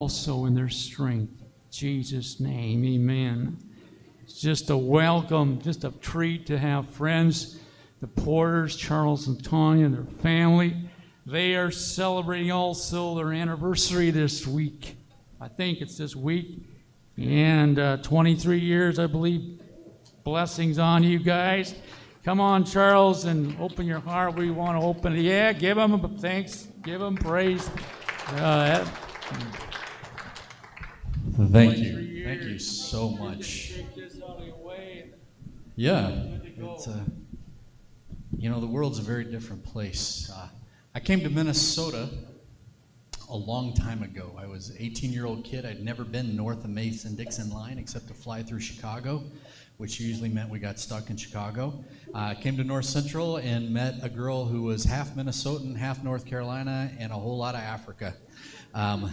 also in their strength. Jesus' name, amen. It's just a welcome, just a treat to have friends, the Porters, Charles and Tanya, and their family. They are celebrating also their anniversary this week. I think it's this week. And uh, 23 years, I believe. Blessings on you guys. Come on, Charles, and open your heart. We want to open it. Yeah, give them thanks. Give them praise. Uh, that, Thank you. Thank you so much. Yeah. It's, uh, you know, the world's a very different place. Uh, I came to Minnesota a long time ago. I was an 18 year old kid. I'd never been north of Mason Dixon line except to fly through Chicago, which usually meant we got stuck in Chicago. I uh, came to North Central and met a girl who was half Minnesotan, half North Carolina, and a whole lot of Africa. Um,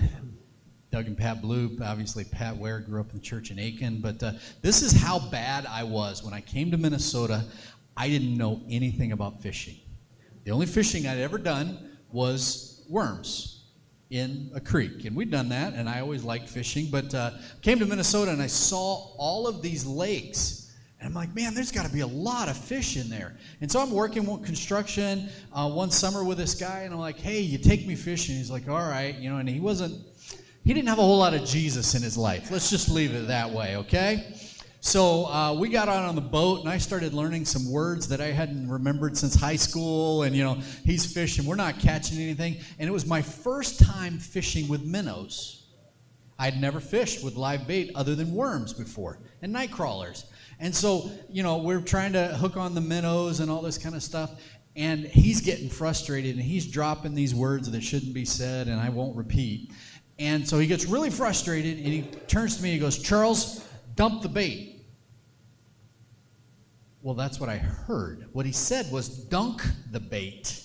Doug and Pat Blue. Obviously, Pat Ware grew up in the church in Aiken. But uh, this is how bad I was. When I came to Minnesota, I didn't know anything about fishing. The only fishing I'd ever done was worms in a creek. And we'd done that, and I always liked fishing. But uh, came to Minnesota, and I saw all of these lakes. And I'm like, man, there's got to be a lot of fish in there. And so I'm working construction uh, one summer with this guy, and I'm like, hey, you take me fishing. He's like, all right, you know, and he wasn't he didn't have a whole lot of Jesus in his life. Let's just leave it that way, okay? So uh, we got out on the boat, and I started learning some words that I hadn't remembered since high school. And you know, he's fishing, we're not catching anything, and it was my first time fishing with minnows. I'd never fished with live bait other than worms before and night crawlers. And so, you know, we're trying to hook on the minnows and all this kind of stuff. And he's getting frustrated and he's dropping these words that shouldn't be said, and I won't repeat. And so he gets really frustrated and he turns to me and he goes, Charles, dump the bait. Well, that's what I heard. What he said was, dunk the bait.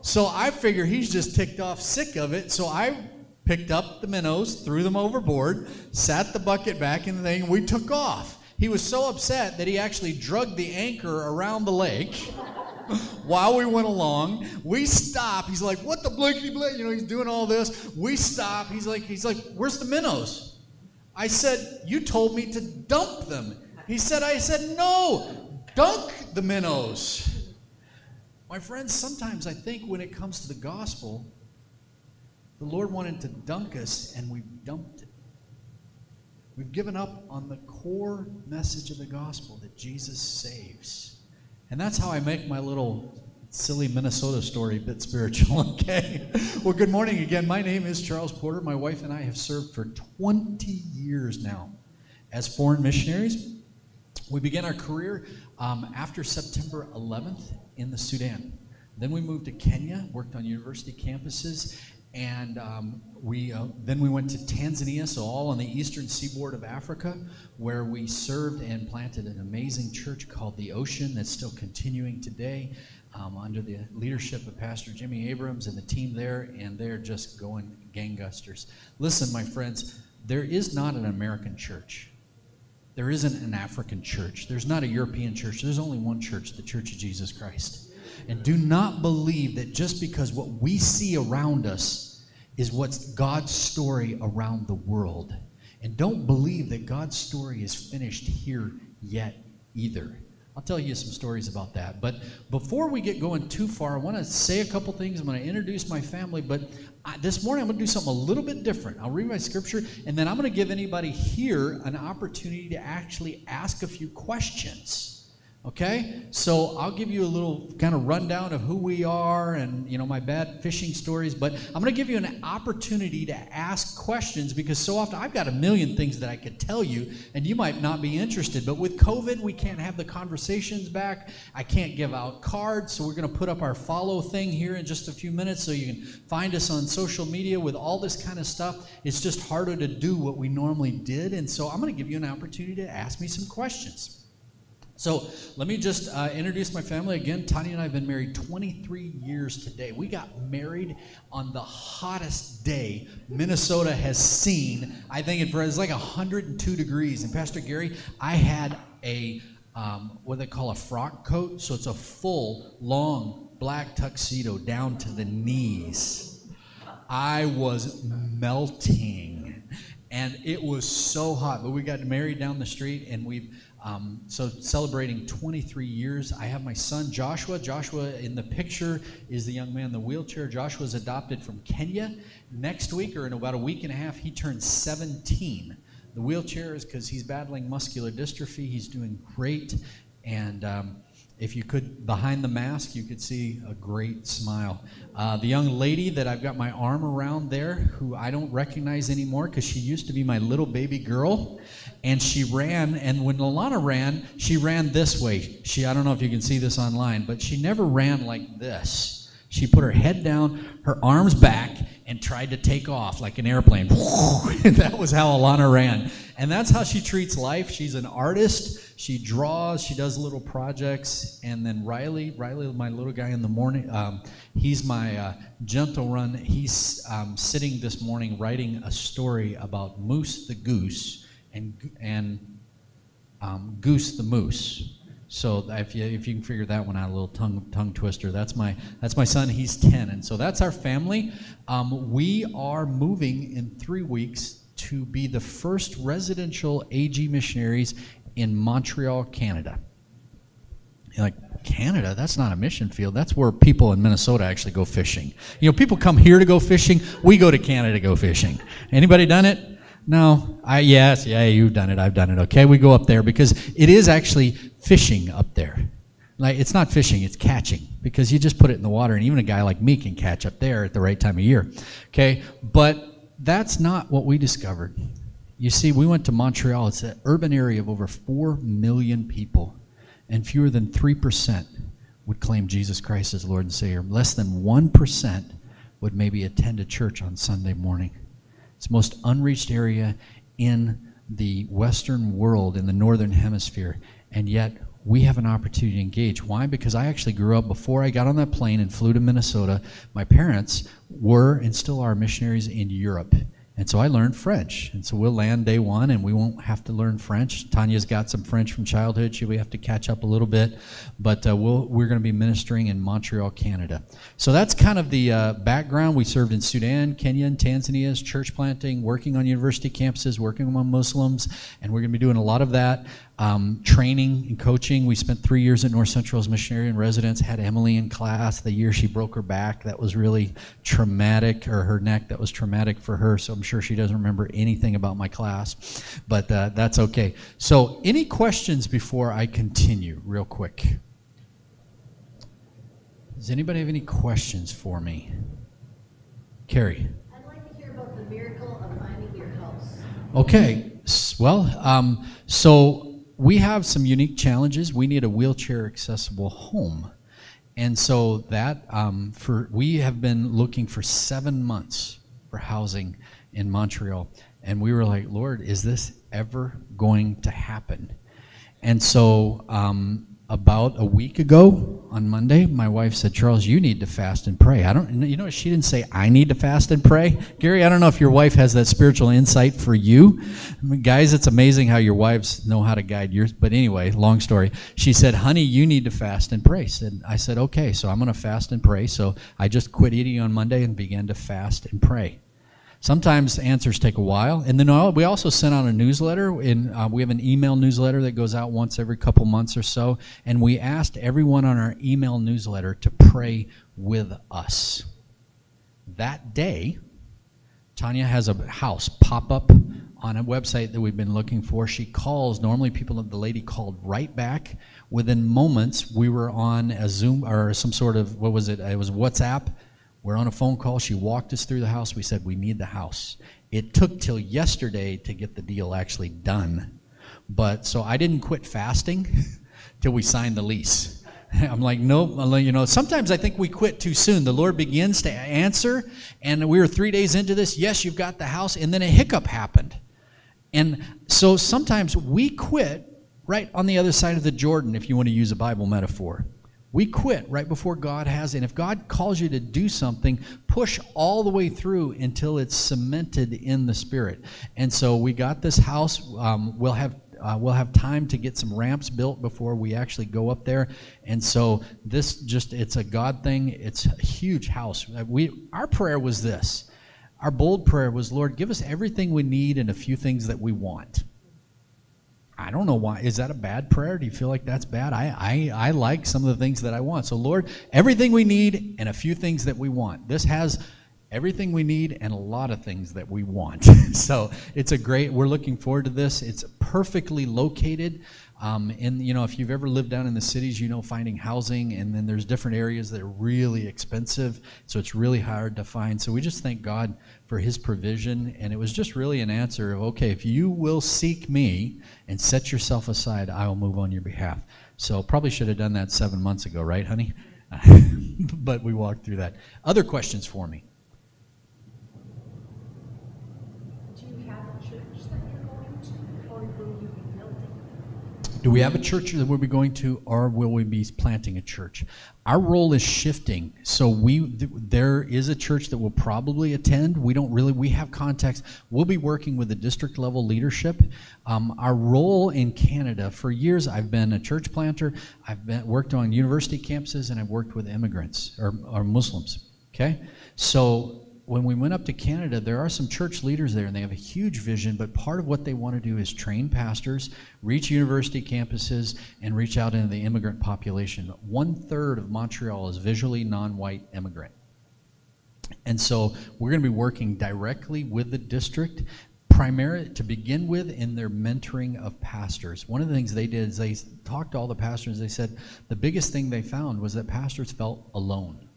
So I figure he's just ticked off, sick of it. So I picked up the minnows, threw them overboard, sat the bucket back in the thing, and we took off. He was so upset that he actually drugged the anchor around the lake while we went along. We stop. He's like, "What the blankety blank?" You know, he's doing all this. We stop. He's like, "He's like, where's the minnows?" I said, "You told me to dump them." He said, "I said no, dunk the minnows." My friends, sometimes I think when it comes to the gospel, the Lord wanted to dunk us, and we've dumped it. We've given up on the core message of the gospel that Jesus saves. And that's how I make my little silly Minnesota story a bit spiritual, okay? well, good morning again. My name is Charles Porter. My wife and I have served for 20 years now as foreign missionaries. We began our career um, after September 11th in the Sudan. Then we moved to Kenya, worked on university campuses, and um, we uh, then we went to Tanzania, so all on the eastern seaboard of Africa, where we served and planted an amazing church called the Ocean that's still continuing today, um, under the leadership of Pastor Jimmy Abrams and the team there, and they're just going gangbusters. Listen, my friends, there is not an American church. There isn't an African church. There's not a European church. There's only one church, the Church of Jesus Christ. And do not believe that just because what we see around us is what's God's story around the world. And don't believe that God's story is finished here yet either. I'll tell you some stories about that. But before we get going too far, I want to say a couple things. I'm going to introduce my family, but I, this morning I'm going to do something a little bit different. I'll read my scripture, and then I'm going to give anybody here an opportunity to actually ask a few questions. Okay? So I'll give you a little kind of rundown of who we are and, you know, my bad fishing stories, but I'm going to give you an opportunity to ask questions because so often I've got a million things that I could tell you and you might not be interested. But with COVID, we can't have the conversations back. I can't give out cards, so we're going to put up our follow thing here in just a few minutes so you can find us on social media with all this kind of stuff. It's just harder to do what we normally did, and so I'm going to give you an opportunity to ask me some questions. So let me just uh, introduce my family again. Tanya and I have been married 23 years today. We got married on the hottest day Minnesota has seen. I think it was like 102 degrees. And Pastor Gary, I had a um, what they call a frock coat. So it's a full, long black tuxedo down to the knees. I was melting. And it was so hot. But we got married down the street, and we've um, so celebrating 23 years. I have my son Joshua. Joshua in the picture is the young man in the wheelchair. Joshua's adopted from Kenya. Next week, or in about a week and a half, he turns 17. The wheelchair is because he's battling muscular dystrophy. He's doing great. And um, if you could, behind the mask, you could see a great smile. Uh, the young lady that I've got my arm around there, who I don't recognize anymore because she used to be my little baby girl, and she ran. And when Alana ran, she ran this way. She, I don't know if you can see this online, but she never ran like this. She put her head down, her arms back, and tried to take off like an airplane. that was how Alana ran. And that's how she treats life. She's an artist. She draws. She does little projects. And then Riley, Riley, my little guy in the morning, um, he's my uh, gentle run. He's um, sitting this morning writing a story about Moose the goose and and um, Goose the moose. So if you, if you can figure that one out, a little tongue tongue twister. That's my that's my son. He's ten, and so that's our family. Um, we are moving in three weeks to be the first residential AG missionaries in Montreal, Canada. You're like Canada? That's not a mission field. That's where people in Minnesota actually go fishing. You know, people come here to go fishing. We go to Canada to go fishing. Anybody done it? No, I yes, yeah, you've done it. I've done it. Okay, we go up there because it is actually fishing up there. Like it's not fishing, it's catching because you just put it in the water, and even a guy like me can catch up there at the right time of year. Okay, but that's not what we discovered. You see, we went to Montreal. It's an urban area of over four million people, and fewer than three percent would claim Jesus Christ as Lord and Savior. Less than one percent would maybe attend a church on Sunday morning. It's the most unreached area in the Western world, in the Northern Hemisphere, and yet we have an opportunity to engage. Why? Because I actually grew up before I got on that plane and flew to Minnesota. My parents were and still are missionaries in Europe. And so I learned French. And so we'll land day one and we won't have to learn French. Tanya's got some French from childhood. She we have to catch up a little bit. But uh, we'll, we're going to be ministering in Montreal, Canada. So that's kind of the uh, background. We served in Sudan, Kenya, and Tanzania as church planting, working on university campuses, working among Muslims. And we're going to be doing a lot of that. Um, training and coaching. We spent three years at North Central as missionary in residence. Had Emily in class the year she broke her back. That was really traumatic, or her neck. That was traumatic for her. So I'm sure she doesn't remember anything about my class, but uh, that's okay. So, any questions before I continue, real quick? Does anybody have any questions for me? Carrie. I'd like to hear about the miracle of finding your house. Okay. Well, um, so we have some unique challenges. We need a wheelchair accessible home. And so that um, for we have been looking for seven months for housing in Montreal, and we were like, Lord, is this ever going to happen? And so um, about a week ago on Monday, my wife said, Charles, you need to fast and pray. I don't, you know, she didn't say I need to fast and pray. Gary, I don't know if your wife has that spiritual insight for you. I mean, guys, it's amazing how your wives know how to guide yours. But anyway, long story. She said, honey, you need to fast and pray. Said, I said, okay, so I'm going to fast and pray. So I just quit eating on Monday and began to fast and pray. Sometimes answers take a while, and then we also sent out a newsletter. Uh, we have an email newsletter that goes out once every couple months or so, and we asked everyone on our email newsletter to pray with us. That day, Tanya has a house pop up on a website that we've been looking for. She calls. Normally, people, the lady called right back. Within moments, we were on a Zoom or some sort of what was it? It was WhatsApp we're on a phone call. She walked us through the house. We said, We need the house. It took till yesterday to get the deal actually done. But so I didn't quit fasting till we signed the lease. I'm like, nope. You know, sometimes I think we quit too soon. The Lord begins to answer, and we were three days into this. Yes, you've got the house, and then a hiccup happened. And so sometimes we quit right on the other side of the Jordan, if you want to use a Bible metaphor. We quit right before God has. And if God calls you to do something, push all the way through until it's cemented in the Spirit. And so we got this house. Um, we'll have uh, we'll have time to get some ramps built before we actually go up there and so this just it's a god thing it's a huge house uh, we our prayer was this our bold prayer was, Lord, give us everything we need and a few things that we want. I don't know why. Is that a bad prayer? Do you feel like that's bad? I, I, I like some of the things that I want. So, Lord, everything we need and a few things that we want. This has everything we need and a lot of things that we want. so it's a great, we're looking forward to this. It's perfectly located. Um, and, you know, if you've ever lived down in the cities, you know, finding housing, and then there's different areas that are really expensive. So it's really hard to find. So we just thank God for his provision. And it was just really an answer of, okay, if you will seek me and set yourself aside, I will move on your behalf. So probably should have done that seven months ago, right, honey? but we walked through that. Other questions for me? Do we have a church that we'll be going to, or will we be planting a church? Our role is shifting. So we th- there is a church that will probably attend. We don't really. We have contacts. We'll be working with the district level leadership. Um, our role in Canada for years, I've been a church planter. I've been worked on university campuses, and I've worked with immigrants or, or Muslims. Okay, so when we went up to Canada, there are some church leaders there and they have a huge vision, but part of what they want to do is train pastors, reach university campuses, and reach out into the immigrant population. One third of Montreal is visually non white immigrant. And so we're going to be working directly with the district primarily to begin with in their mentoring of pastors. One of the things they did is they talked to all the pastors. They said the biggest thing they found was that pastors felt alone.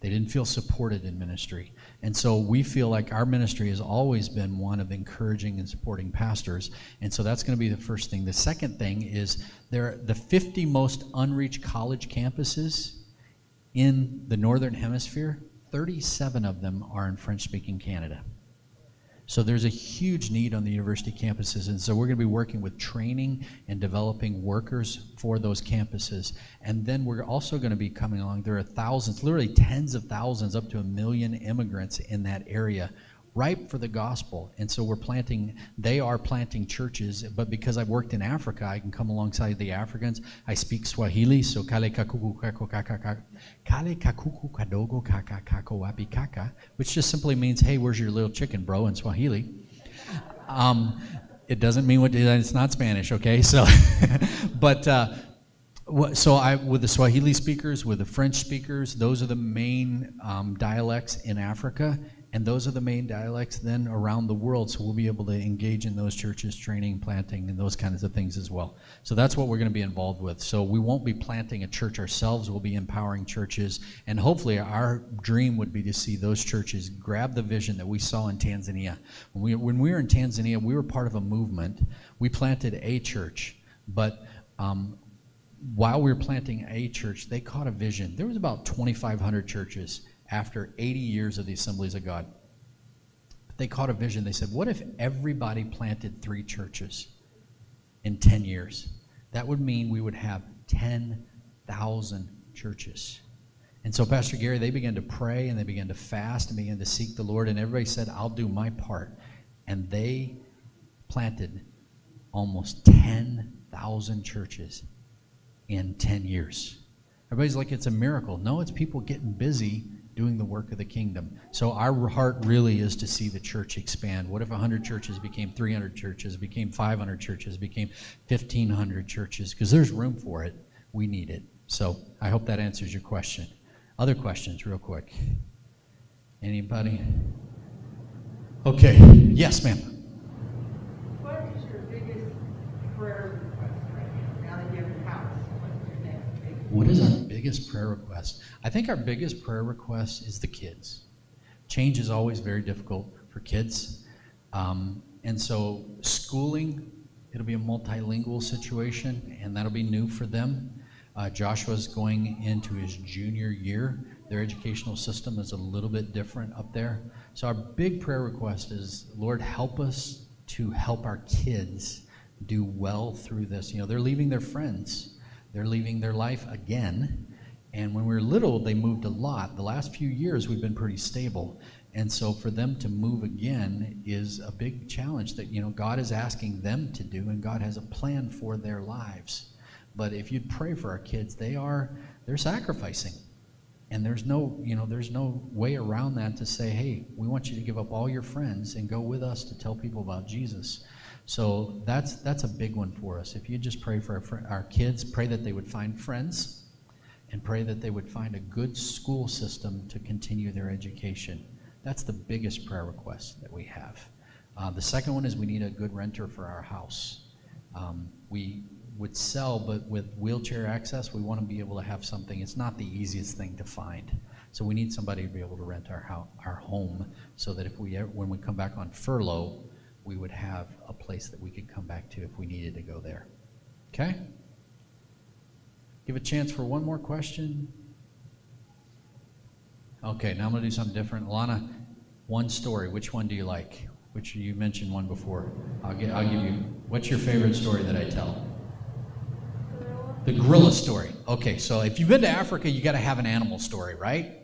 They didn't feel supported in ministry. And so we feel like our ministry has always been one of encouraging and supporting pastors. And so that's going to be the first thing. The second thing is there the 50 most unreached college campuses in the northern hemisphere, 37 of them are in French speaking Canada. So there's a huge need on the university campuses, and so we're going to be working with training and developing workers for those campuses. And then we're also going to be coming along. There are thousands, literally tens of thousands, up to a million immigrants in that area ripe for the gospel. And so we're planting, they are planting churches, but because I've worked in Africa, I can come alongside the Africans. I speak Swahili, so kale kakuku kako kaka kale kakuku kadogo kaka kako wapi kaka, which just simply means, hey, where's your little chicken, bro, in Swahili. Um, it doesn't mean what, it's not Spanish, okay? So, but, uh, so I, with the Swahili speakers, with the French speakers, those are the main um, dialects in Africa, and those are the main dialects then around the world. So we'll be able to engage in those churches, training, planting, and those kinds of things as well. So that's what we're going to be involved with. So we won't be planting a church ourselves. We'll be empowering churches, and hopefully our dream would be to see those churches grab the vision that we saw in Tanzania. When we when we were in Tanzania, we were part of a movement. We planted a church, but um, while we were planting a church, they caught a vision. There was about 2,500 churches after 80 years of the Assemblies of God. They caught a vision. They said, What if everybody planted three churches in 10 years? That would mean we would have 10,000 churches. And so, Pastor Gary, they began to pray and they began to fast and began to seek the Lord. And everybody said, I'll do my part. And they planted almost 10,000 churches in 10 years. Everybody's like, it's a miracle. No, it's people getting busy doing the work of the kingdom. So our heart really is to see the church expand. What if 100 churches became 300 churches, became 500 churches, became 1,500 churches? Because there's room for it. We need it. So I hope that answers your question. Other questions, real quick. Anybody? Okay. Yes, ma'am. What is your biggest prayer request right now? Now that you have house, what's your next big? What is our biggest prayer request? I think our biggest prayer request is the kids. Change is always very difficult for kids. Um, and so, schooling, it'll be a multilingual situation, and that'll be new for them. Uh, Joshua's going into his junior year. Their educational system is a little bit different up there. So, our big prayer request is Lord, help us to help our kids do well through this. You know, they're leaving their friends, they're leaving their life again. And when we were little, they moved a lot. The last few years, we've been pretty stable. And so for them to move again is a big challenge that, you know, God is asking them to do, and God has a plan for their lives. But if you'd pray for our kids, they are, they're sacrificing. And there's no, you know, there's no way around that to say, hey, we want you to give up all your friends and go with us to tell people about Jesus. So that's that's a big one for us. If you just pray for our, our kids, pray that they would find friends, and pray that they would find a good school system to continue their education. That's the biggest prayer request that we have. Uh, the second one is we need a good renter for our house. Um, we would sell, but with wheelchair access, we want to be able to have something. It's not the easiest thing to find. So we need somebody to be able to rent our house, our home, so that if we when we come back on furlough, we would have a place that we could come back to if we needed to go there. Okay? Give a chance for one more question. Okay, now I'm going to do something different. Lana, one story. Which one do you like? Which you mentioned one before. I'll, get, I'll give you. What's your favorite story that I tell? The gorilla story. Okay, so if you've been to Africa, you got to have an animal story, right?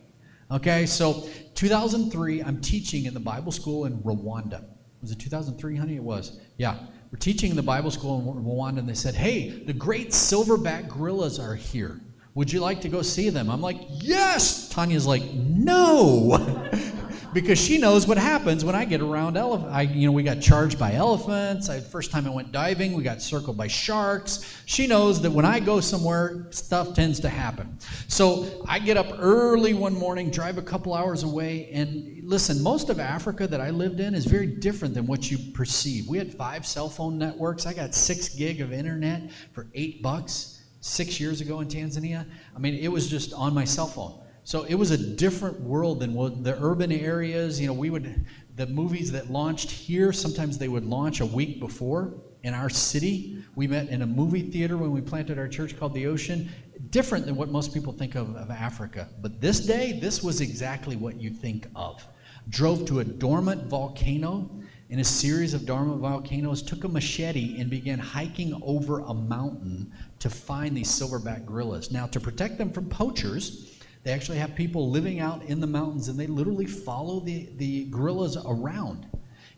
Okay, so 2003, I'm teaching in the Bible school in Rwanda. Was it 2003, honey? It was. Yeah. We're teaching in the Bible school in Rwanda, and they said, Hey, the great silverback gorillas are here. Would you like to go see them? I'm like, Yes! Tanya's like, No! because she knows what happens when I get around elephants. I, you know, we got charged by elephants. I, first time I went diving, we got circled by sharks. She knows that when I go somewhere, stuff tends to happen. So I get up early one morning, drive a couple hours away, and listen. Most of Africa that I lived in is very different than what you perceive. We had five cell phone networks. I got six gig of internet for eight bucks six years ago in Tanzania. I mean, it was just on my cell phone. So it was a different world than what the urban areas. You know, we would the movies that launched here. Sometimes they would launch a week before in our city. We met in a movie theater when we planted our church called the Ocean. Different than what most people think of of Africa. But this day, this was exactly what you think of. Drove to a dormant volcano in a series of dormant volcanoes, took a machete and began hiking over a mountain to find these silverback gorillas. Now, to protect them from poachers, they actually have people living out in the mountains and they literally follow the, the gorillas around.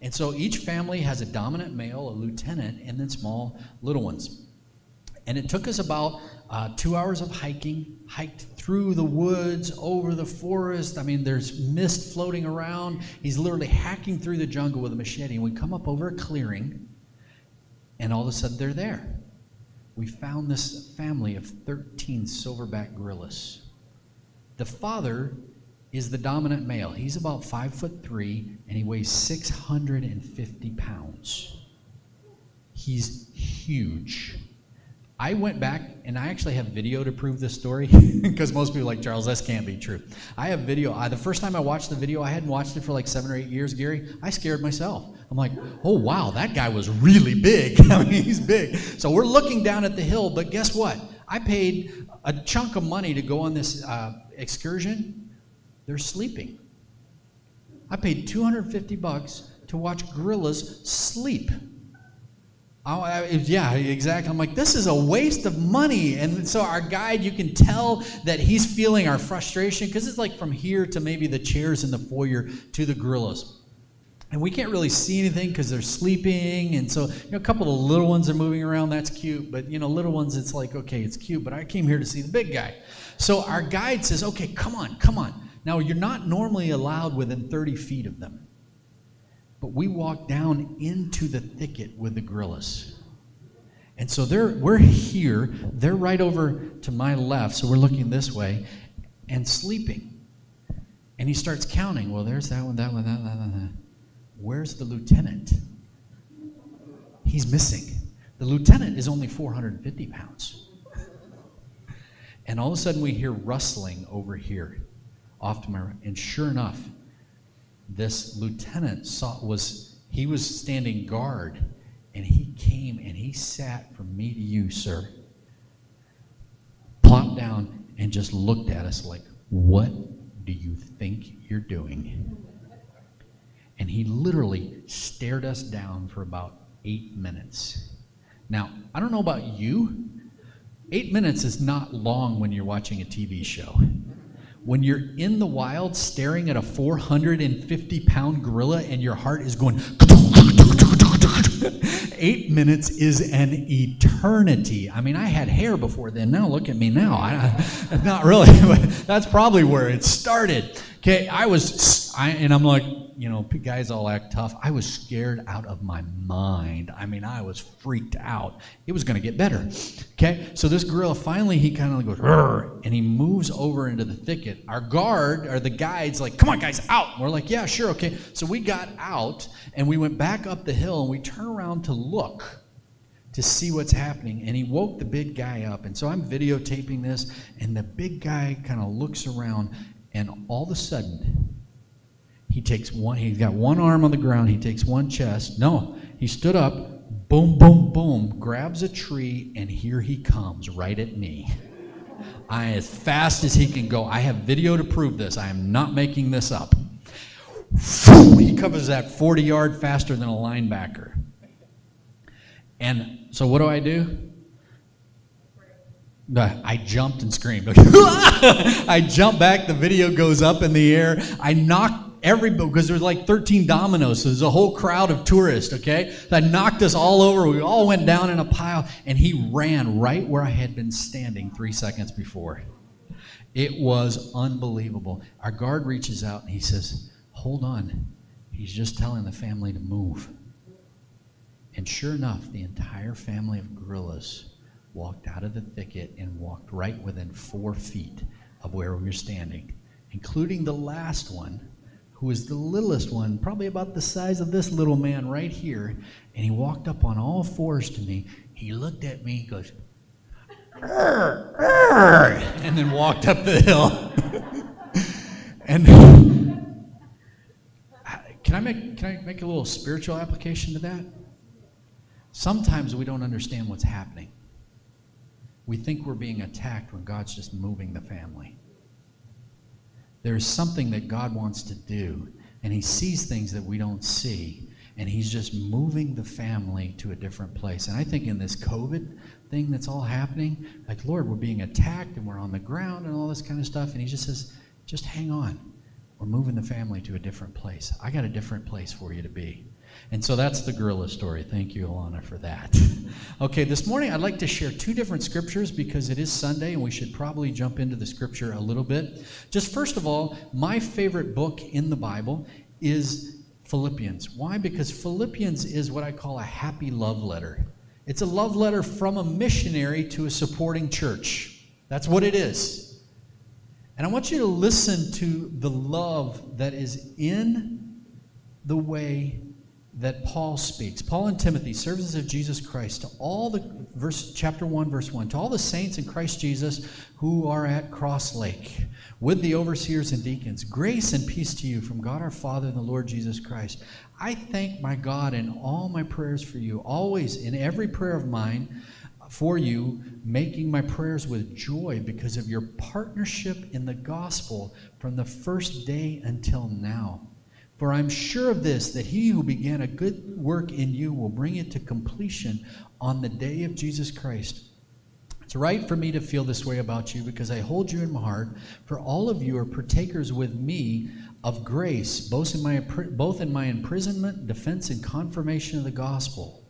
And so each family has a dominant male, a lieutenant, and then small little ones. And it took us about uh, two hours of hiking, hiked through the woods, over the forest. I mean, there's mist floating around. He's literally hacking through the jungle with a machete. And we come up over a clearing, and all of a sudden they're there. We found this family of 13 silverback gorillas. The father is the dominant male. He's about five foot three and he weighs 650 pounds. He's huge. I went back and I actually have video to prove this story because most people like Charles, this can't be true. I have video. I, the first time I watched the video, I hadn't watched it for like seven or eight years, Gary. I scared myself. I'm like, oh wow, that guy was really big. I mean, he's big. So we're looking down at the hill, but guess what? I paid a chunk of money to go on this uh, excursion. They're sleeping. I paid 250 bucks to watch gorillas sleep. I, yeah, exactly. I'm like, this is a waste of money. And so our guide, you can tell that he's feeling our frustration because it's like from here to maybe the chairs in the foyer to the gorillas. And we can't really see anything because they're sleeping. And so, you know, a couple of little ones are moving around. That's cute. But, you know, little ones, it's like, okay, it's cute. But I came here to see the big guy. So our guide says, okay, come on, come on. Now, you're not normally allowed within 30 feet of them. But we walk down into the thicket with the gorillas. And so they're, we're here, they're right over to my left, so we're looking this way, and sleeping. And he starts counting. Well, there's that one, that one, that one, that one. Where's the lieutenant? He's missing. The lieutenant is only 450 pounds. And all of a sudden, we hear rustling over here, off to my right. And sure enough, this lieutenant saw was he was standing guard, and he came and he sat from me to you, sir. Plopped down and just looked at us like, "What do you think you're doing?" And he literally stared us down for about eight minutes. Now, I don't know about you. Eight minutes is not long when you're watching a TV show. When you're in the wild staring at a 450 pound gorilla and your heart is going, Eight minutes is an eternity. I mean, I had hair before then. Now look at me now. I, not really, but that's probably where it started. Okay, I was, I, and I'm like, you know, guys all act tough. I was scared out of my mind. I mean, I was freaked out. It was going to get better. Okay, so this gorilla finally, he kind of goes, and he moves over into the thicket. Our guard, or the guide's like, come on, guys, out. We're like, yeah, sure, okay. So we got out and we went back up the hill and we turn around to look to see what's happening. And he woke the big guy up. And so I'm videotaping this, and the big guy kind of looks around, and all of a sudden, he takes one, he's got one arm on the ground, he takes one chest. No, he stood up, boom, boom, boom, grabs a tree, and here he comes right at me. I as fast as he can go. I have video to prove this. I am not making this up. He covers that 40 yard faster than a linebacker. And so what do I do? I jumped and screamed. I jump back, the video goes up in the air. I knock everybody, because there's like 13 dominoes, so there's a whole crowd of tourists, okay? That knocked us all over. We all went down in a pile, and he ran right where I had been standing three seconds before. It was unbelievable. Our guard reaches out and he says, Hold on. He's just telling the family to move. And sure enough, the entire family of gorillas walked out of the thicket and walked right within four feet of where we were standing, including the last one who was the littlest one, probably about the size of this little man right here. And he walked up on all fours to me. He looked at me, he goes, arr, arr, and then walked up the hill. and can I make can I make a little spiritual application to that? Sometimes we don't understand what's happening. We think we're being attacked when God's just moving the family. There's something that God wants to do, and He sees things that we don't see, and He's just moving the family to a different place. And I think in this COVID thing that's all happening, like, Lord, we're being attacked and we're on the ground and all this kind of stuff, and He just says, just hang on. We're moving the family to a different place. I got a different place for you to be. And so that's the gorilla story. Thank you, Alana, for that. okay, this morning I'd like to share two different scriptures because it is Sunday and we should probably jump into the scripture a little bit. Just first of all, my favorite book in the Bible is Philippians. Why? Because Philippians is what I call a happy love letter. It's a love letter from a missionary to a supporting church. That's what it is. And I want you to listen to the love that is in the way that Paul speaks. Paul and Timothy, servants of Jesus Christ, to all the verse chapter 1 verse 1, to all the saints in Christ Jesus who are at Cross Lake, with the overseers and deacons, grace and peace to you from God our Father and the Lord Jesus Christ. I thank my God in all my prayers for you, always in every prayer of mine for you, making my prayers with joy because of your partnership in the gospel from the first day until now for I'm sure of this, that he who began a good work in you will bring it to completion on the day of Jesus Christ. It's right for me to feel this way about you because I hold you in my heart, for all of you are partakers with me of grace, both in my, both in my imprisonment, defense, and confirmation of the gospel.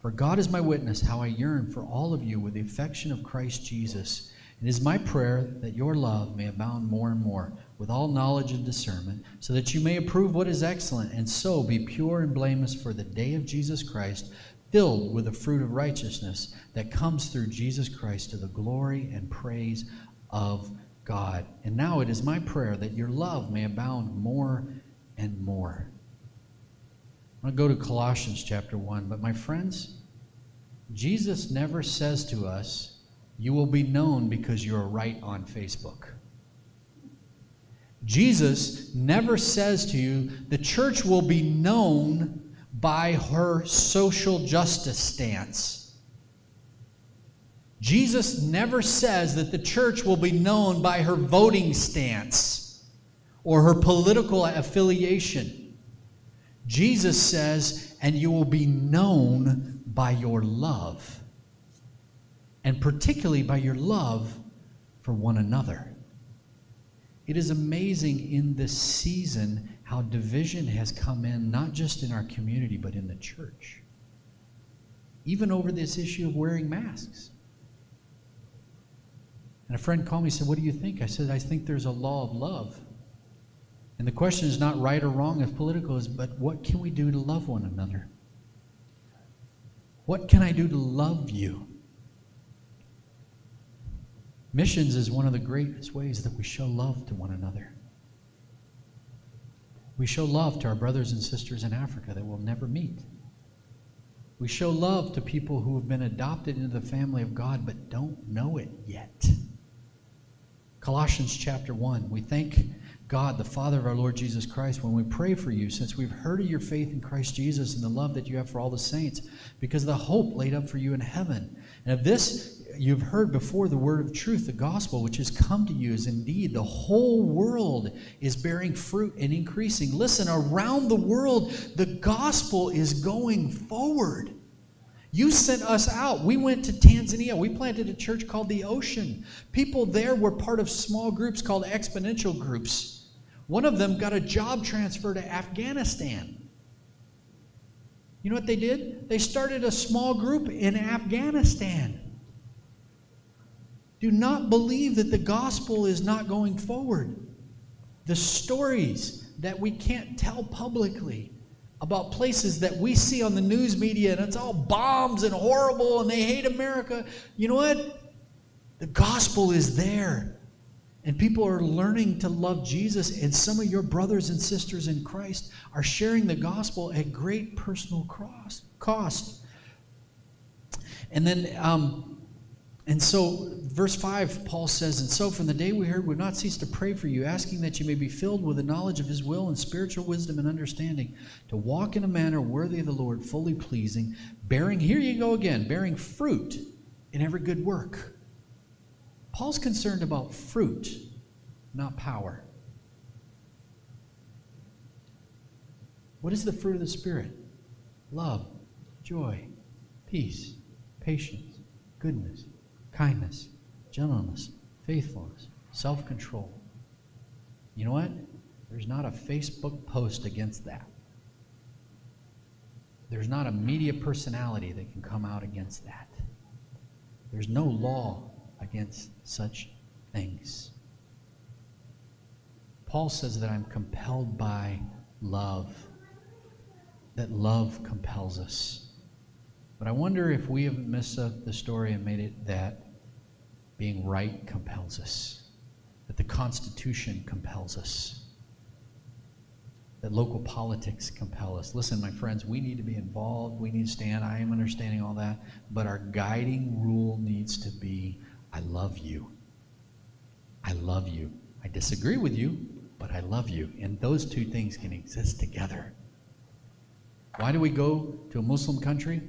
For God is my witness how I yearn for all of you with the affection of Christ Jesus. It is my prayer that your love may abound more and more with all knowledge and discernment, so that you may approve what is excellent, and so be pure and blameless for the day of Jesus Christ, filled with the fruit of righteousness that comes through Jesus Christ to the glory and praise of God. And now it is my prayer that your love may abound more and more. I'm going to go to Colossians chapter 1. But my friends, Jesus never says to us, You will be known because you're right on Facebook. Jesus never says to you, the church will be known by her social justice stance. Jesus never says that the church will be known by her voting stance or her political affiliation. Jesus says, and you will be known by your love, and particularly by your love for one another. It is amazing in this season how division has come in, not just in our community, but in the church. even over this issue of wearing masks. And a friend called me and said, What do you think? I said, I think there's a law of love. And the question is not right or wrong as political is, but what can we do to love one another? What can I do to love you? Missions is one of the greatest ways that we show love to one another. We show love to our brothers and sisters in Africa that we'll never meet. We show love to people who have been adopted into the family of God but don't know it yet. Colossians chapter 1. We thank God, the Father of our Lord Jesus Christ, when we pray for you, since we've heard of your faith in Christ Jesus and the love that you have for all the saints, because of the hope laid up for you in heaven. And of this you've heard before the word of truth, the gospel, which has come to you, is indeed the whole world is bearing fruit and increasing. Listen, around the world, the gospel is going forward. You sent us out. We went to Tanzania. We planted a church called The Ocean. People there were part of small groups called exponential groups. One of them got a job transfer to Afghanistan. You know what they did? They started a small group in Afghanistan. Do not believe that the gospel is not going forward. The stories that we can't tell publicly about places that we see on the news media and it's all bombs and horrible and they hate America. You know what? The gospel is there. And people are learning to love Jesus, and some of your brothers and sisters in Christ are sharing the gospel at great personal cost. And then um, and so, verse 5, Paul says, And so from the day we heard, we have not ceased to pray for you, asking that you may be filled with the knowledge of his will and spiritual wisdom and understanding, to walk in a manner worthy of the Lord, fully pleasing, bearing, here you go again, bearing fruit in every good work. Paul's concerned about fruit, not power. What is the fruit of the Spirit? Love, joy, peace, patience, goodness kindness, gentleness, faithfulness, self control. You know what? There's not a Facebook post against that. There's not a media personality that can come out against that. There's no law against such things. Paul says that I'm compelled by love, that love compels us. But I wonder if we have missed the story and made it that being right compels us, that the Constitution compels us, that local politics compel us. Listen, my friends, we need to be involved. We need to stand. I am understanding all that. But our guiding rule needs to be I love you. I love you. I disagree with you, but I love you. And those two things can exist together. Why do we go to a Muslim country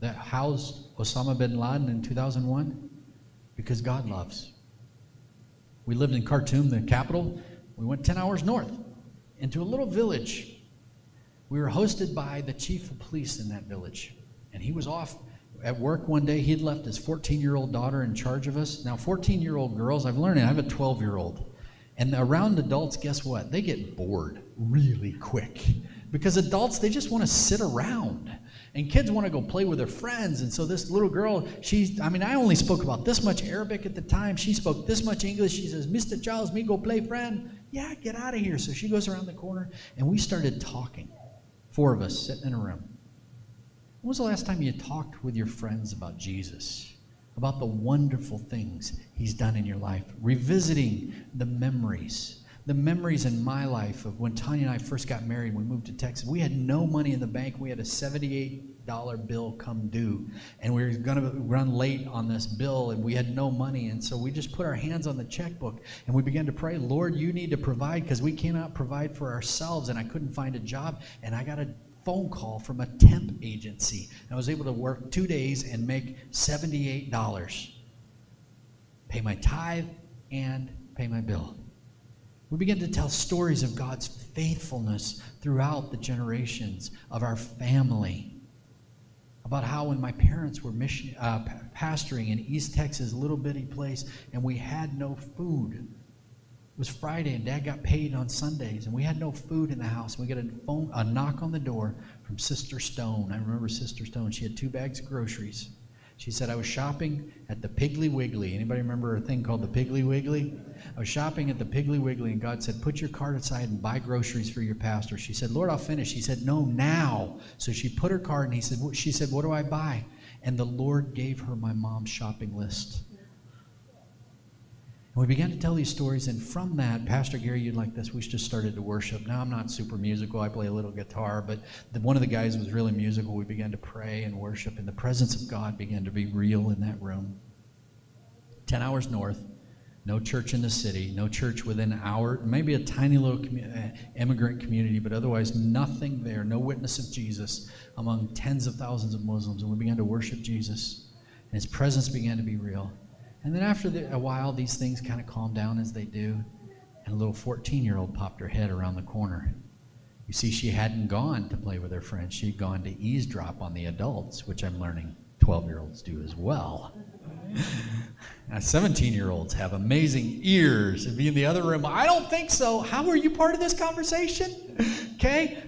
that housed Osama bin Laden in 2001? Because God loves. We lived in Khartoum, the capital. We went 10 hours north into a little village. We were hosted by the chief of police in that village. And he was off at work one day. He had left his 14 year old daughter in charge of us. Now, 14 year old girls, I've learned it. I have a 12 year old. And around adults, guess what? They get bored really quick because adults, they just want to sit around. And kids want to go play with their friends. And so this little girl, she's, I mean, I only spoke about this much Arabic at the time. She spoke this much English. She says, Mr. Charles, me go play friend. Yeah, get out of here. So she goes around the corner and we started talking. Four of us sitting in a room. When was the last time you talked with your friends about Jesus? About the wonderful things he's done in your life? Revisiting the memories the memories in my life of when Tanya and I first got married, we moved to Texas. We had no money in the bank. We had a $78 bill come due, and we were going to run late on this bill, and we had no money. And so we just put our hands on the checkbook and we began to pray, Lord, you need to provide because we cannot provide for ourselves. And I couldn't find a job, and I got a phone call from a temp agency. I was able to work two days and make $78, pay my tithe, and pay my bill. We begin to tell stories of God's faithfulness throughout the generations of our family. About how when my parents were mission, uh, pastoring in East Texas, little bitty place, and we had no food. It was Friday, and Dad got paid on Sundays, and we had no food in the house. We got a phone, a knock on the door from Sister Stone. I remember Sister Stone. She had two bags of groceries. She said, I was shopping at the Piggly Wiggly. Anybody remember a thing called the Piggly Wiggly? I was shopping at the Piggly Wiggly, and God said, Put your cart aside and buy groceries for your pastor. She said, Lord, I'll finish. He said, No, now. So she put her cart, and he said, She said, What do I buy? And the Lord gave her my mom's shopping list. We began to tell these stories, and from that, Pastor Gary, you'd like this. We just started to worship. Now I'm not super musical. I play a little guitar, but the, one of the guys was really musical. We began to pray and worship, and the presence of God began to be real in that room. Ten hours north, no church in the city, no church within an hour, maybe a tiny little commu- uh, immigrant community, but otherwise nothing there, no witness of Jesus among tens of thousands of Muslims. And we began to worship Jesus, and his presence began to be real. And then after the, a while, these things kind of calm down as they do, and a little 14 year old popped her head around the corner. You see, she hadn't gone to play with her friends, she'd gone to eavesdrop on the adults, which I'm learning 12 year olds do as well. Now, 17 year olds have amazing ears and be in the other room. I don't think so. How are you part of this conversation? Okay?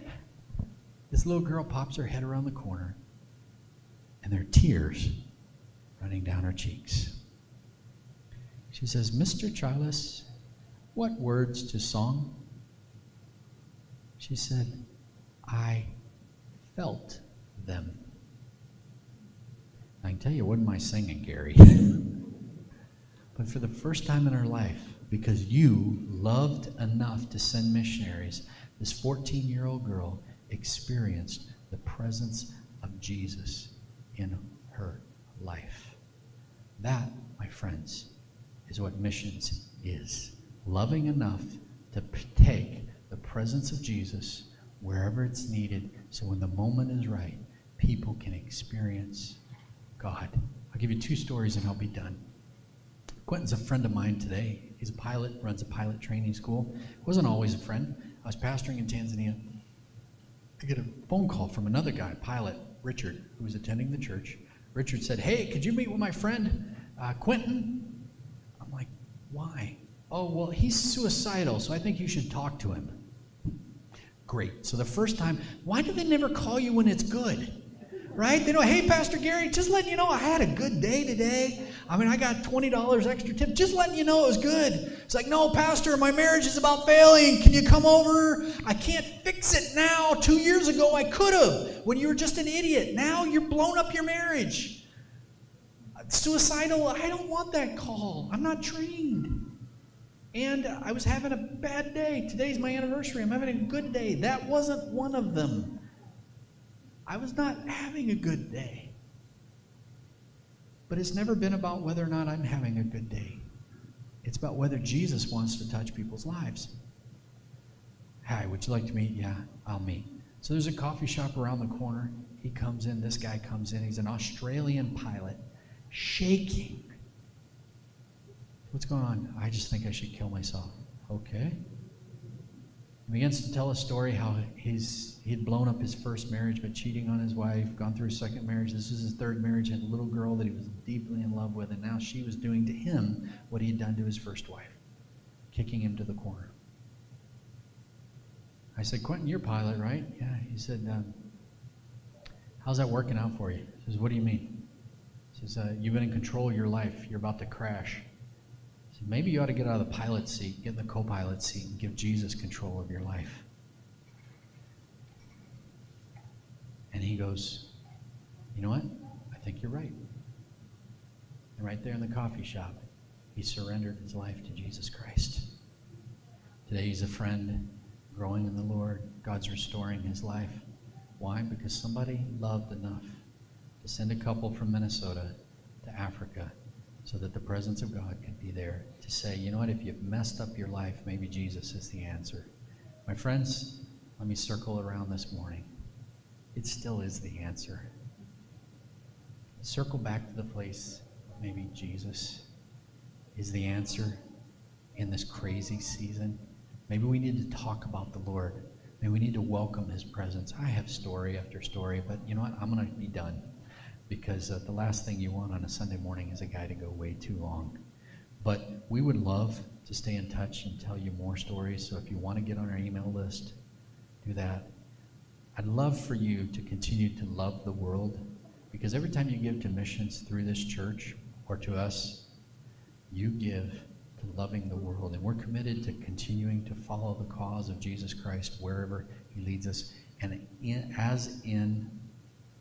This little girl pops her head around the corner, and there are tears running down her cheeks. She says, Mr. Charles, what words to song? She said, I felt them. I can tell you, it wasn't my singing, Gary. but for the first time in her life, because you loved enough to send missionaries, this 14 year old girl experienced the presence of Jesus in her life. That, my friends, is what missions is. Loving enough to take the presence of Jesus wherever it's needed so when the moment is right, people can experience God. I'll give you two stories and I'll be done. Quentin's a friend of mine today. He's a pilot, runs a pilot training school. Wasn't always a friend. I was pastoring in Tanzania. I get a phone call from another guy, pilot, Richard, who was attending the church. Richard said, Hey, could you meet with my friend, uh, Quentin? Why? Oh, well, he's suicidal, so I think you should talk to him. Great. So the first time, why do they never call you when it's good? Right? They know, hey, Pastor Gary, just letting you know I had a good day today. I mean, I got $20 extra tip. Just letting you know it was good. It's like, no, Pastor, my marriage is about failing. Can you come over? I can't fix it now. Two years ago, I could have when you were just an idiot. Now you're blown up your marriage. Suicidal, I don't want that call. I'm not trained. And I was having a bad day. Today's my anniversary. I'm having a good day. That wasn't one of them. I was not having a good day. But it's never been about whether or not I'm having a good day. It's about whether Jesus wants to touch people's lives. Hi, would you like to meet? Yeah, I'll meet. So there's a coffee shop around the corner. He comes in, this guy comes in. He's an Australian pilot, shaking. What's going on? I just think I should kill myself. Okay. He begins to tell a story how he's he'd blown up his first marriage by cheating on his wife, gone through a second marriage. This is his third marriage, had a little girl that he was deeply in love with, and now she was doing to him what he had done to his first wife, kicking him to the corner. I said, Quentin, you're pilot, right? Yeah. He said, um, How's that working out for you? He says, What do you mean? Says, uh, You've been in control of your life. You're about to crash. Said, Maybe you ought to get out of the pilot seat, get in the co pilot seat, and give Jesus control of your life. And he goes, You know what? I think you're right. And right there in the coffee shop, he surrendered his life to Jesus Christ. Today he's a friend, growing in the Lord. God's restoring his life. Why? Because somebody loved enough to send a couple from Minnesota to Africa so that the presence of God could be there to say, you know what, if you've messed up your life, maybe Jesus is the answer. My friends, let me circle around this morning. It still is the answer. Circle back to the place, maybe Jesus is the answer in this crazy season. Maybe we need to talk about the Lord. Maybe we need to welcome his presence. I have story after story, but you know what? I'm going to be done because uh, the last thing you want on a Sunday morning is a guy to go way too long. But we would love to stay in touch and tell you more stories. So if you want to get on our email list, do that. I'd love for you to continue to love the world because every time you give to missions through this church or to us, you give to loving the world. And we're committed to continuing to follow the cause of Jesus Christ wherever he leads us. And in, as in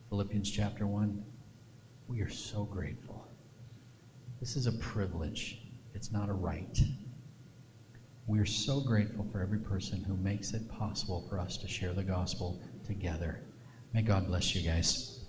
Philippians chapter 1, we are so grateful. This is a privilege, it's not a right. We are so grateful for every person who makes it possible for us to share the gospel together. May God bless you guys.